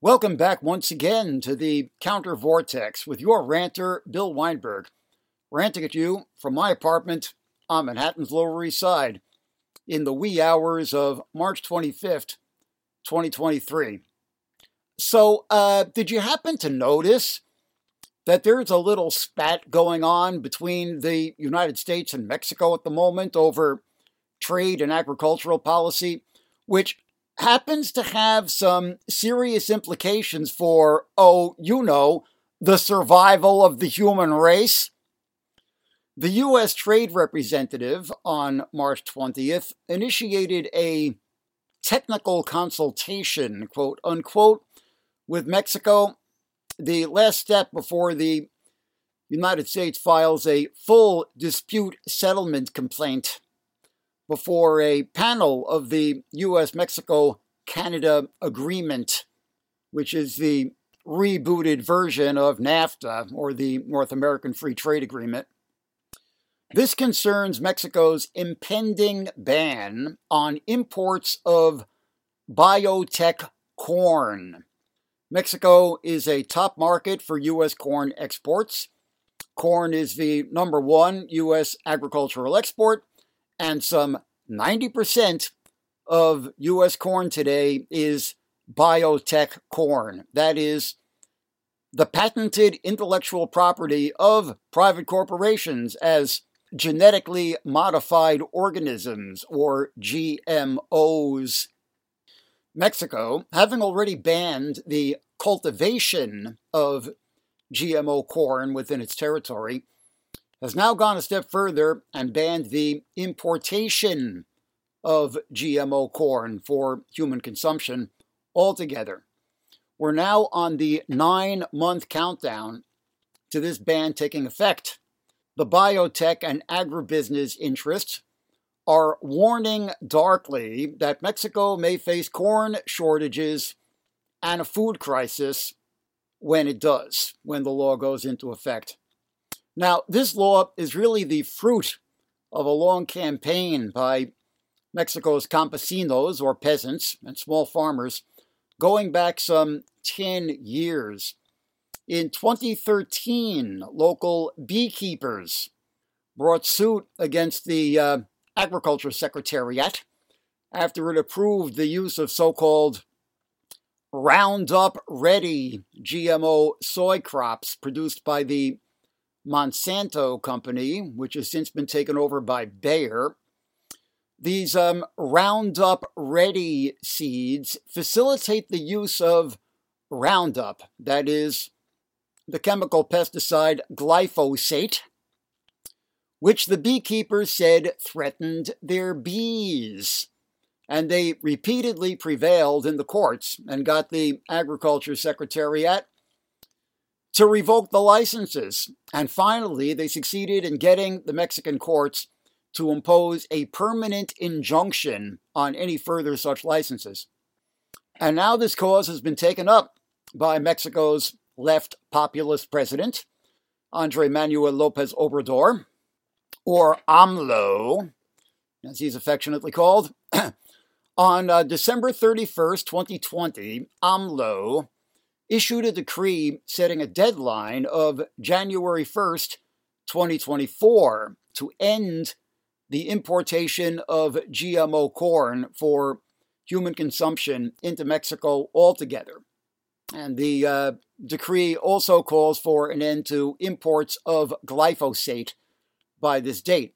Welcome back once again to the Counter Vortex with your ranter, Bill Weinberg, ranting at you from my apartment on Manhattan's Lower East Side in the wee hours of March 25th, 2023. So, uh, did you happen to notice that there's a little spat going on between the United States and Mexico at the moment over trade and agricultural policy, which happens to have some serious implications for, oh, you know, the survival of the human race. The U.S. Trade Representative on March 20th initiated a technical consultation, quote unquote, with Mexico, the last step before the United States files a full dispute settlement complaint before a panel of the U.S. Mexico Canada Agreement, which is the rebooted version of NAFTA, or the North American Free Trade Agreement. This concerns Mexico's impending ban on imports of biotech corn. Mexico is a top market for U.S. corn exports. Corn is the number one U.S. agricultural export, and some 90% of U.S. corn today is biotech corn. That is the patented intellectual property of private corporations as genetically modified organisms or GMOs. Mexico, having already banned the cultivation of GMO corn within its territory, has now gone a step further and banned the importation of GMO corn for human consumption altogether. We're now on the nine month countdown to this ban taking effect. The biotech and agribusiness interests are warning darkly that Mexico may face corn shortages and a food crisis when it does, when the law goes into effect. Now, this law is really the fruit of a long campaign by Mexico's campesinos, or peasants, and small farmers, going back some 10 years. In 2013, local beekeepers brought suit against the uh, Agriculture Secretariat after it approved the use of so called Roundup Ready GMO soy crops produced by the Monsanto company, which has since been taken over by Bayer. These um, Roundup Ready seeds facilitate the use of Roundup, that is, the chemical pesticide glyphosate, which the beekeepers said threatened their bees. And they repeatedly prevailed in the courts and got the Agriculture Secretariat to revoke the licenses. And finally, they succeeded in getting the Mexican courts to impose a permanent injunction on any further such licenses. And now this cause has been taken up by Mexico's left populist president, Andre Manuel Lopez Obrador, or AMLO, as he's affectionately called. on uh, December 31st, 2020, AMLO issued a decree setting a deadline of January 1st, 2024 to end the importation of GMO corn for human consumption into Mexico altogether. And the uh, decree also calls for an end to imports of glyphosate by this date.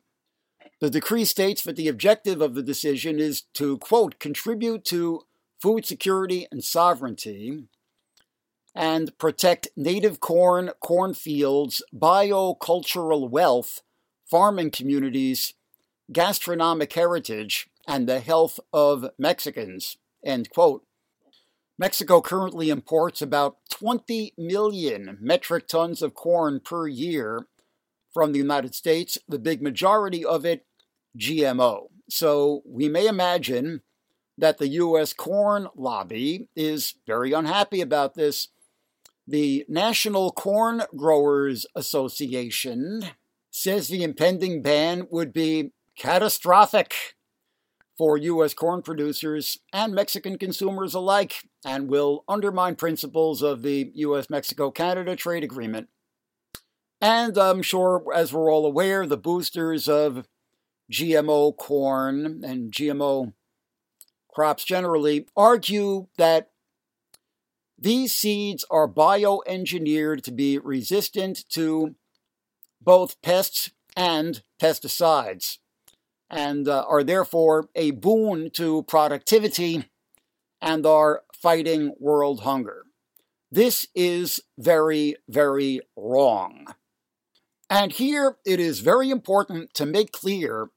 The decree states that the objective of the decision is to, quote, contribute to food security and sovereignty and protect native corn, cornfields, biocultural wealth, farming communities, gastronomic heritage, and the health of Mexicans. End quote. Mexico currently imports about 20 million metric tons of corn per year from the United States, the big majority of it GMO. So we may imagine that the U.S. corn lobby is very unhappy about this. The National Corn Growers Association says the impending ban would be catastrophic for U.S. corn producers and Mexican consumers alike and will undermine principles of the U.S. Mexico Canada trade agreement. And I'm sure, as we're all aware, the boosters of GMO corn and GMO crops generally argue that these seeds are bioengineered to be resistant to both pests and pesticides and uh, are therefore a boon to productivity and are fighting world hunger. This is very, very wrong. And here it is very important to make clear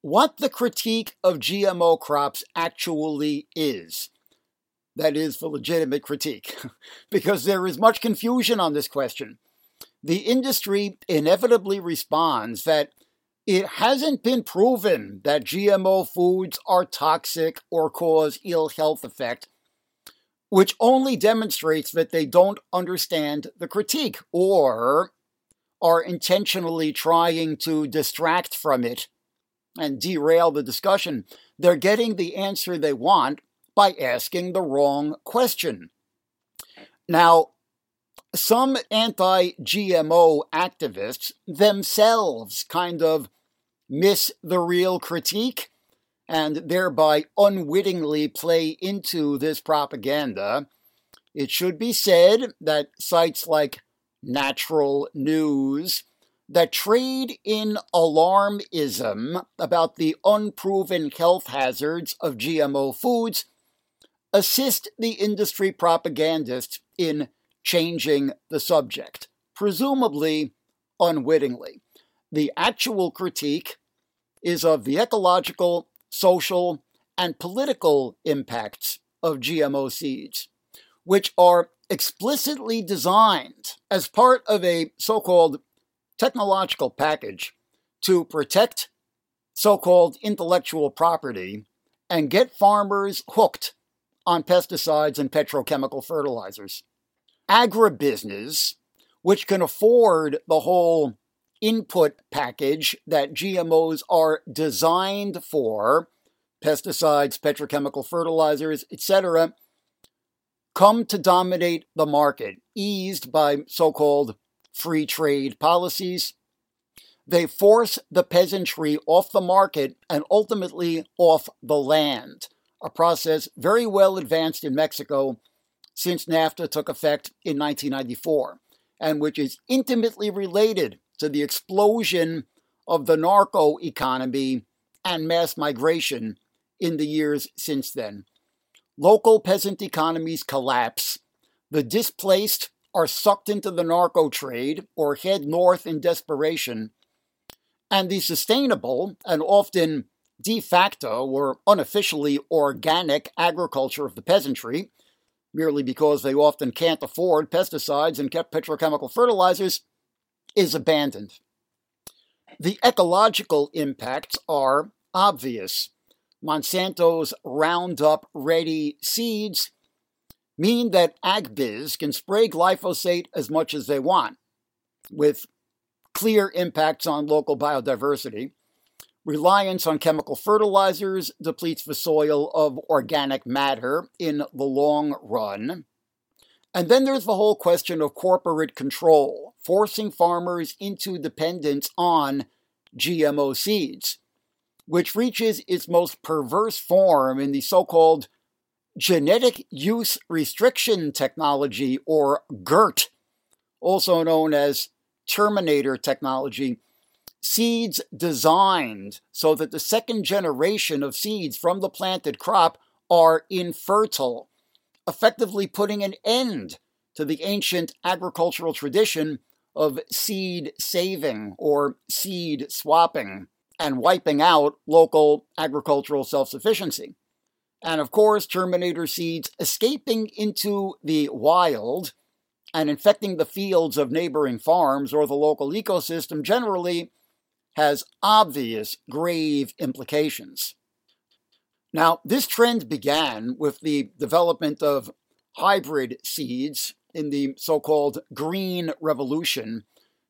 what the critique of GMO crops actually is. That is the legitimate critique, because there is much confusion on this question. The industry inevitably responds that it hasn't been proven that GMO foods are toxic or cause ill health effect, which only demonstrates that they don't understand the critique or are intentionally trying to distract from it and derail the discussion. They're getting the answer they want by asking the wrong question. Now, some anti GMO activists themselves kind of miss the real critique and thereby unwittingly play into this propaganda. It should be said that sites like Natural News that trade in alarmism about the unproven health hazards of GMO foods assist the industry propagandists in changing the subject, presumably unwittingly. The actual critique is of the ecological, social, and political impacts of GMO seeds, which are explicitly designed as part of a so called technological package to protect so called intellectual property and get farmers hooked on pesticides and petrochemical fertilizers. Agribusiness, which can afford the whole input package that GMOs are designed for pesticides, petrochemical fertilizers, etc. come to dominate the market, eased by so called free trade policies. They force the peasantry off the market and ultimately off the land, a process very well advanced in Mexico since NAFTA took effect in 1994, and which is intimately related to the explosion of the narco economy and mass migration in the years since then. Local peasant economies collapse. The displaced are sucked into the narco trade or head north in desperation. And the sustainable and often de facto or unofficially organic agriculture of the peasantry, merely because they often can't afford pesticides and petrochemical fertilizers, is abandoned. The ecological impacts are obvious. Monsanto's Roundup Ready seeds mean that AgBiz can spray glyphosate as much as they want, with clear impacts on local biodiversity. Reliance on chemical fertilizers depletes the soil of organic matter in the long run. And then there's the whole question of corporate control, forcing farmers into dependence on GMO seeds, which reaches its most perverse form in the so called genetic use restriction technology, or GURT, also known as Terminator technology. Seeds designed so that the second generation of seeds from the planted crop are infertile effectively putting an end to the ancient agricultural tradition of seed saving or seed swapping and wiping out local agricultural self sufficiency. And of course, Terminator seeds escaping into the wild and infecting the fields of neighboring farms or the local ecosystem generally has obvious grave implications. Now, this trend began with the development of hybrid seeds in the so called Green Revolution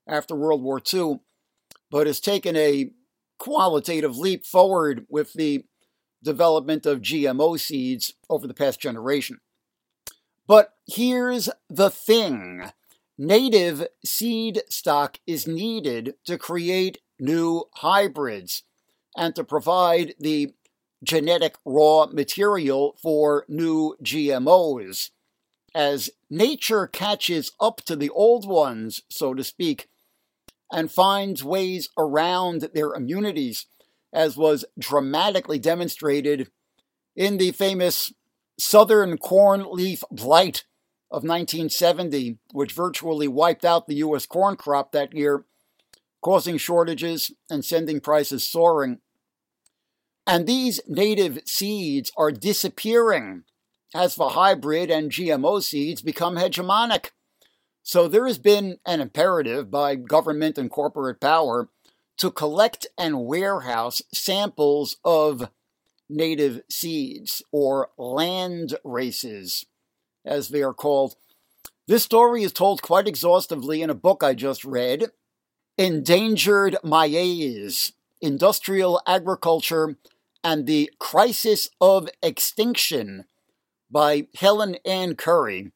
after World War II, but has taken a qualitative leap forward with the development of GMO seeds over the past generation. But here's the thing native seed stock is needed to create new hybrids and to provide the genetic raw material for new GMOs. As nature catches up to the old ones, so to speak, and finds ways around their immunities, as was dramatically demonstrated in the famous Southern corn leaf blight of 1970, which virtually wiped out the U.S. corn crop that year, causing shortages and sending prices soaring. And these native seeds are disappearing as the hybrid and GMO seeds become hegemonic. So there has been an imperative by government and corporate power to collect and warehouse samples of native seeds, or land races, as they are called. This story is told quite exhaustively in a book I just read Endangered Maize Industrial Agriculture and the Crisis of Extinction by Helen Ann Curry,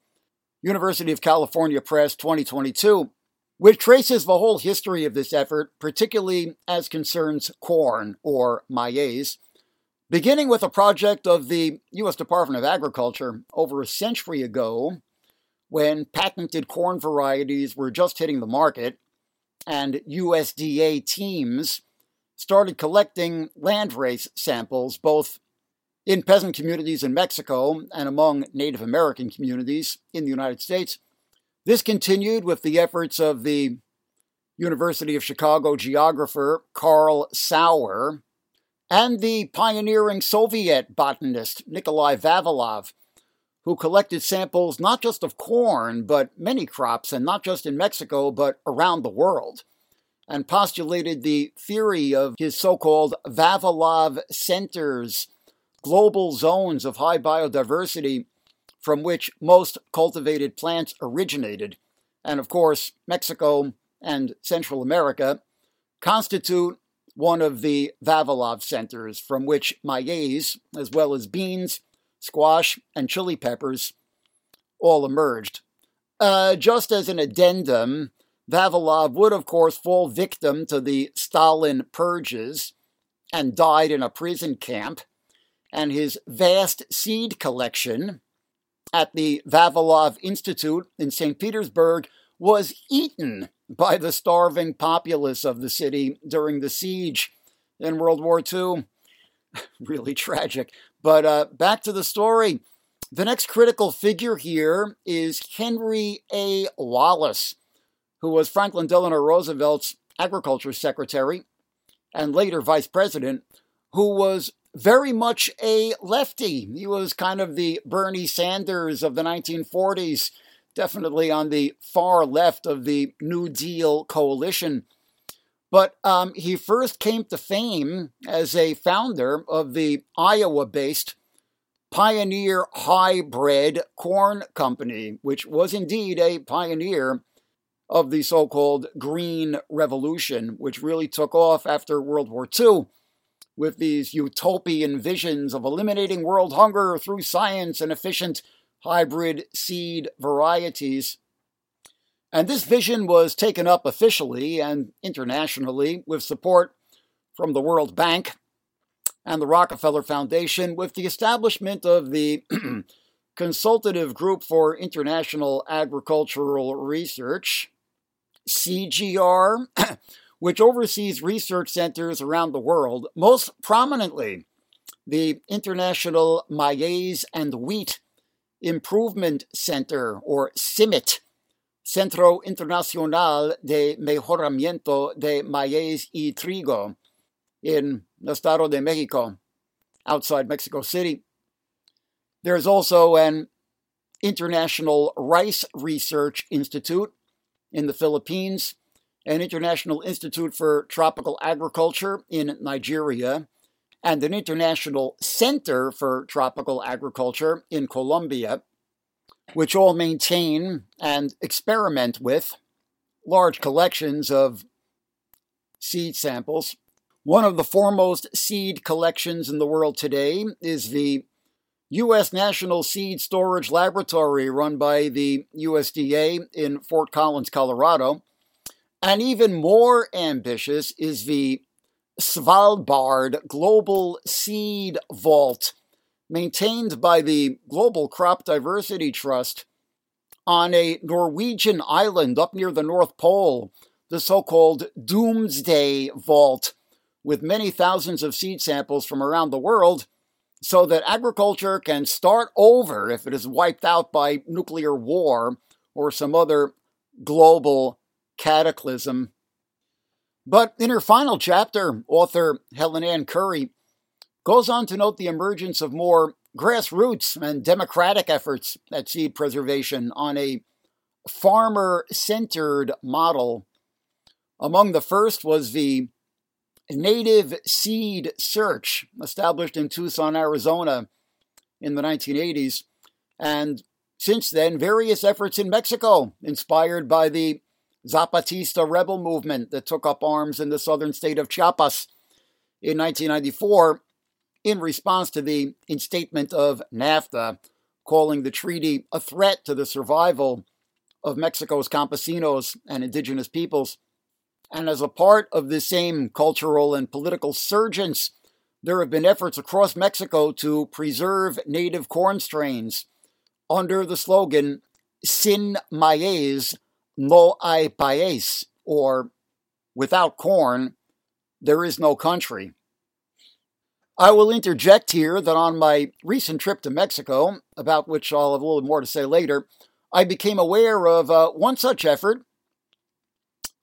University of California Press 2022, which traces the whole history of this effort, particularly as concerns corn or maize, beginning with a project of the U.S. Department of Agriculture over a century ago when patented corn varieties were just hitting the market and USDA teams started collecting landrace samples both in peasant communities in Mexico and among Native American communities in the United States. This continued with the efforts of the University of Chicago geographer Carl Sauer and the pioneering Soviet botanist Nikolai Vavilov, who collected samples not just of corn, but many crops, and not just in Mexico, but around the world and postulated the theory of his so called Vavilov centers, global zones of high biodiversity from which most cultivated plants originated. And of course, Mexico and Central America constitute one of the Vavilov centers from which maize, as well as beans, squash, and chili peppers, all emerged. Uh, just as an addendum, Vavilov would, of course, fall victim to the Stalin purges and died in a prison camp, and his vast seed collection at the Vavilov Institute in St. Petersburg was eaten by the starving populace of the city during the siege in World War II. really tragic. But uh, back to the story. The next critical figure here is Henry A. Wallace who was Franklin Delano Roosevelt's agriculture secretary and later vice president, who was very much a lefty. He was kind of the Bernie Sanders of the 1940s, definitely on the far left of the New Deal coalition. But um, he first came to fame as a founder of the Iowa based Pioneer Hi-Bred Corn Company, which was indeed a pioneer of the so called Green Revolution, which really took off after World War II with these utopian visions of eliminating world hunger through science and efficient hybrid seed varieties. And this vision was taken up officially and internationally with support from the World Bank and the Rockefeller Foundation with the establishment of the Consultative Group for International Agricultural Research, CGR, which oversees research centers around the world, most prominently the International Maize and Wheat Improvement Center, or CIMMYT, Centro Internacional de Mejoramiento de Maíz y Trigo, in the Estado de Mexico, outside Mexico City. There's also an International Rice Research Institute, in the Philippines, an International Institute for Tropical Agriculture in Nigeria, and an International Center for Tropical Agriculture in Colombia, which all maintain and experiment with large collections of seed samples. One of the foremost seed collections in the world today is the U.S. National Seed Storage Laboratory run by the USDA in Fort Collins, Colorado. And even more ambitious is the Svalbard Global Seed Vault, maintained by the Global Crop Diversity Trust on a Norwegian island up near the North Pole, the so called Doomsday Vault with many thousands of seed samples from around the world so that agriculture can start over if it is wiped out by nuclear war or some other global cataclysm. But in her final chapter, author Helen Ann Curry goes on to note the emergence of more grassroots and democratic efforts at seed preservation on a farmer centered model. Among the first was the Native Seed Search, established in Tucson, Arizona in the 1980s. And since then, various efforts in Mexico, inspired by the Zapatista rebel movement that took up arms in the southern state of Chiapas in 1994 in response to the instatement of NAFTA, calling the treaty a threat to the survival of Mexico's campesinos and indigenous peoples. And as a part of the same cultural and political surgence, there have been efforts across Mexico to preserve native corn strains under the slogan Sin maíz no hay país, or without corn, there is no country. I will interject here that on my recent trip to Mexico, about which I'll have a little more to say later, I became aware of uh, one such effort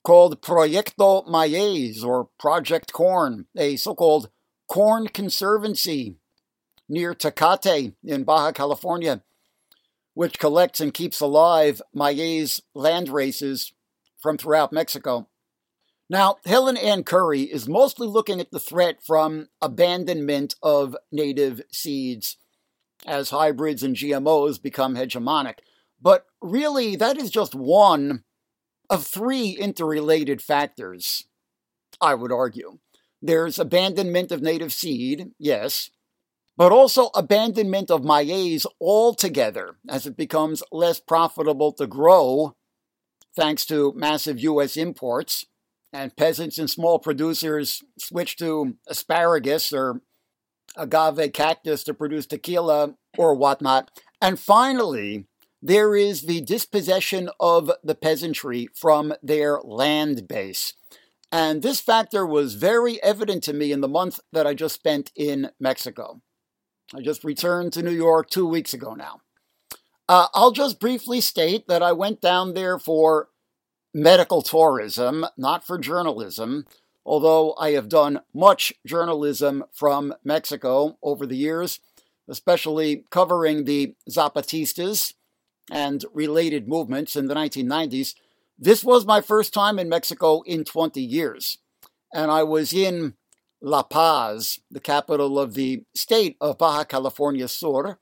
called Proyecto Maíz or Project Corn, a so called corn conservancy near Tecate in Baja California, which collects and keeps alive maize land races from throughout Mexico. Now, Helen Ann Curry is mostly looking at the threat from abandonment of native seeds as hybrids and GMOs become hegemonic. But really, that is just one of three interrelated factors, I would argue. There's abandonment of native seed, yes, but also abandonment of maize altogether as it becomes less profitable to grow thanks to massive U.S. imports, and peasants and small producers switch to asparagus or agave cactus to produce tequila or whatnot. And finally, there is the dispossession of the peasantry from their land base. And this factor was very evident to me in the month that I just spent in Mexico. I just returned to New York two weeks ago now. Uh, I'll just briefly state that I went down there for medical tourism, not for journalism, although I have done much journalism from Mexico over the years, especially covering the Zapatistas and related movements in the 1990s. This was my first time in Mexico in 20 years, and I was in La Paz, the capital of the state of Baja California Sur,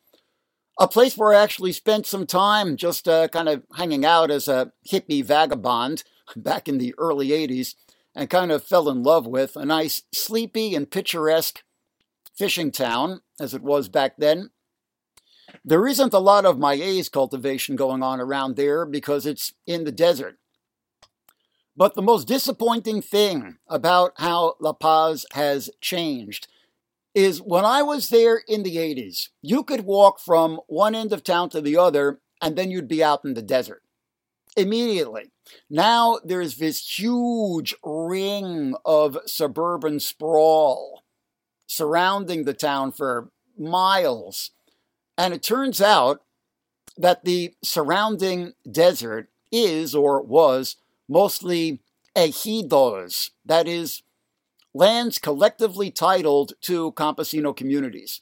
a place where I actually spent some time just uh, kind of hanging out as a hippie vagabond back in the early 80s and kind of fell in love with a nice, sleepy, and picturesque fishing town, as it was back then, there isn't a lot of maize cultivation going on around there because it's in the desert. But the most disappointing thing about how La Paz has changed is when I was there in the 80s, you could walk from one end of town to the other and then you'd be out in the desert immediately. Now there's this huge ring of suburban sprawl surrounding the town for miles. And it turns out that the surrounding desert is or was mostly ejidos, that is, lands collectively titled to campesino communities,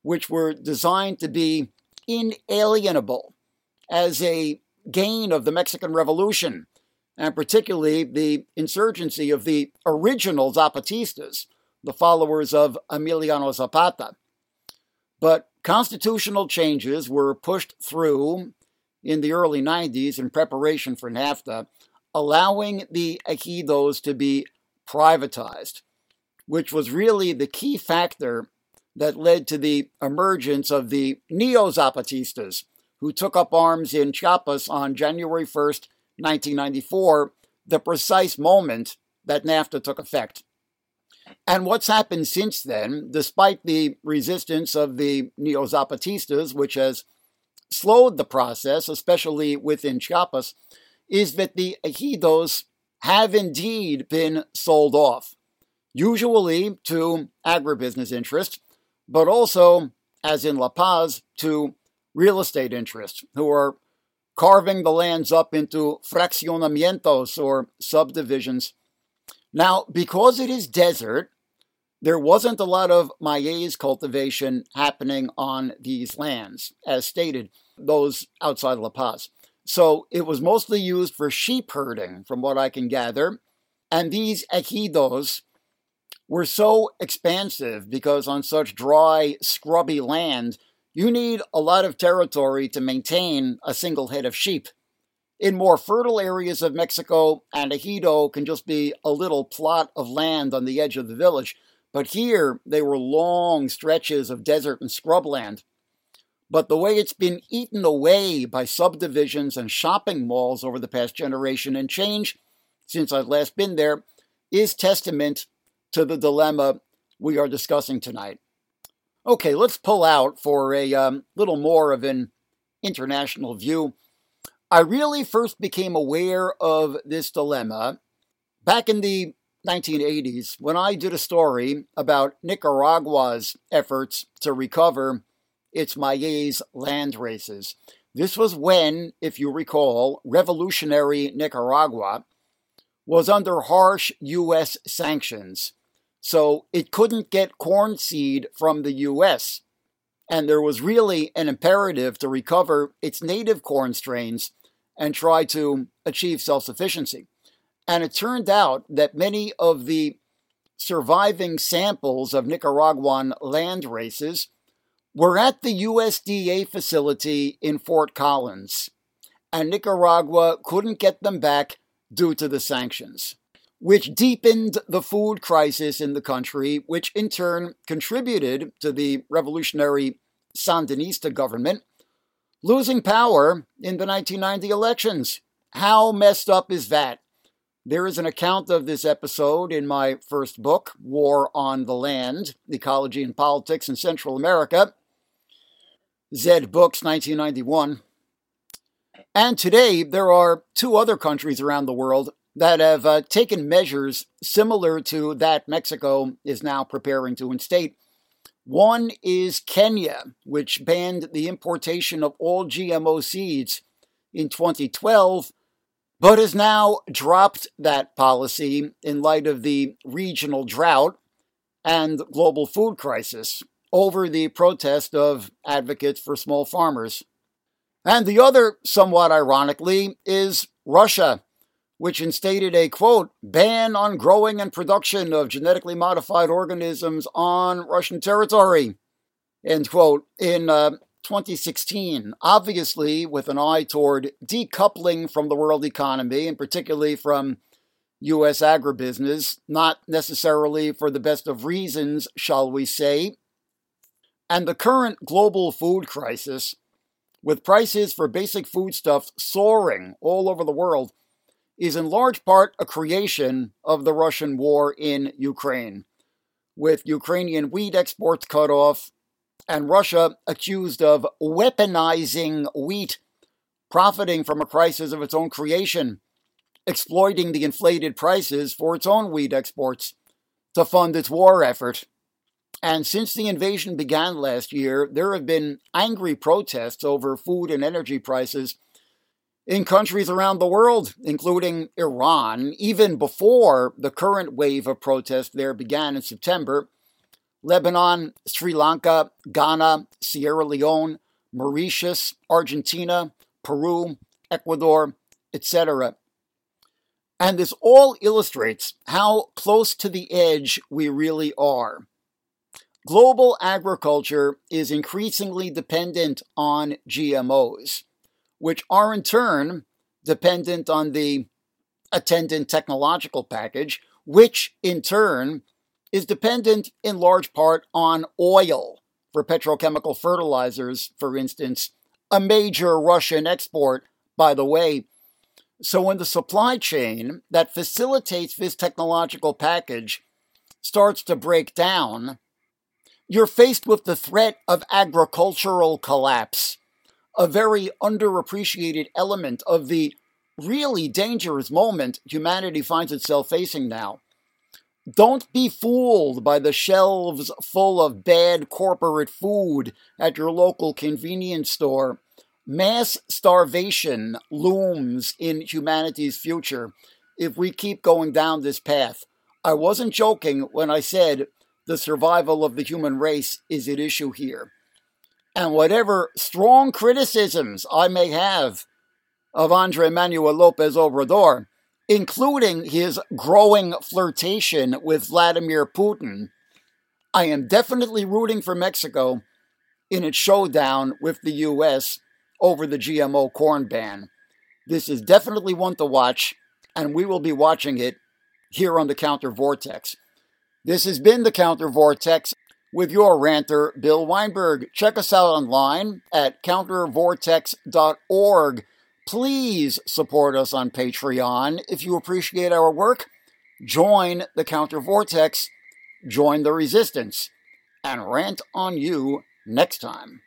which were designed to be inalienable as a gain of the Mexican Revolution, and particularly the insurgency of the original Zapatistas, the followers of Emiliano Zapata. But constitutional changes were pushed through in the early 90s in preparation for NAFTA, allowing the ejidos to be privatized, which was really the key factor that led to the emergence of the Neo Zapatistas, who took up arms in Chiapas on January 1st, 1994, the precise moment that NAFTA took effect. And what's happened since then, despite the resistance of the Neo Zapatistas, which has slowed the process, especially within Chiapas, is that the ejidos have indeed been sold off, usually to agribusiness interests, but also, as in La Paz, to real estate interests who are carving the lands up into fraccionamientos or subdivisions. Now, because it is desert, there wasn't a lot of maize cultivation happening on these lands, as stated, those outside La Paz. So it was mostly used for sheep herding, from what I can gather. And these ejidos were so expansive because on such dry, scrubby land, you need a lot of territory to maintain a single head of sheep. In more fertile areas of Mexico, an ejido can just be a little plot of land on the edge of the village, but here they were long stretches of desert and scrubland. But the way it's been eaten away by subdivisions and shopping malls over the past generation and change since I've last been there is testament to the dilemma we are discussing tonight. Okay, let's pull out for a um, little more of an international view. I really first became aware of this dilemma back in the 1980s when I did a story about Nicaragua's efforts to recover its maize land races. This was when, if you recall, revolutionary Nicaragua was under harsh U.S. sanctions so it couldn't get corn seed from the US. And there was really an imperative to recover its native corn strains and try to achieve self sufficiency. And it turned out that many of the surviving samples of Nicaraguan land races were at the USDA facility in Fort Collins, and Nicaragua couldn't get them back due to the sanctions which deepened the food crisis in the country, which in turn contributed to the revolutionary Sandinista government losing power in the 1990 elections. How messed up is that? There is an account of this episode in my first book, War on the Land Ecology and Politics in Central America, Zed Books, 1991. And today, there are two other countries around the world that have uh, taken measures similar to that Mexico is now preparing to instate. One is Kenya, which banned the importation of all GMO seeds in 2012, but has now dropped that policy in light of the regional drought and global food crisis over the protest of advocates for small farmers. And the other, somewhat ironically, is Russia, which instated a quote ban on growing and production of genetically modified organisms on Russian territory end quote. In uh, 2016 obviously with an eye toward decoupling from the world economy and particularly from US agribusiness not necessarily for the best of reasons shall we say. And the current global food crisis with prices for basic foodstuffs soaring all over the world is in large part a creation of the Russian war in Ukraine, with Ukrainian wheat exports cut off and Russia accused of weaponizing wheat, profiting from a crisis of its own creation, exploiting the inflated prices for its own wheat exports to fund its war effort. And since the invasion began last year, there have been angry protests over food and energy prices in countries around the world, including Iran, even before the current wave of protest there began in September. Lebanon, Sri Lanka, Ghana, Sierra Leone, Mauritius, Argentina, Peru, Ecuador, etc. And this all illustrates how close to the edge we really are. Global agriculture is increasingly dependent on GMOs which are in turn dependent on the attendant technological package, which in turn is dependent in large part on oil for petrochemical fertilizers, for instance, a major Russian export, by the way. So when the supply chain that facilitates this technological package starts to break down, you're faced with the threat of agricultural collapse, a very underappreciated element of the really dangerous moment humanity finds itself facing now. Don't be fooled by the shelves full of bad corporate food at your local convenience store. Mass starvation looms in humanity's future if we keep going down this path. I wasn't joking when I said the survival of the human race is at issue here. And whatever strong criticisms I may have of Andre Manuel Lopez Obrador, including his growing flirtation with Vladimir Putin, I am definitely rooting for Mexico in its showdown with the U.S. over the GMO corn ban. This is definitely one to watch, and we will be watching it here on the Counter Vortex. This has been the Counter Vortex with your ranter, Bill Weinberg. Check us out online at countervortex.org Please support us on Patreon if you appreciate our work. Join the Counter Vortex, join the resistance, and rant on you next time.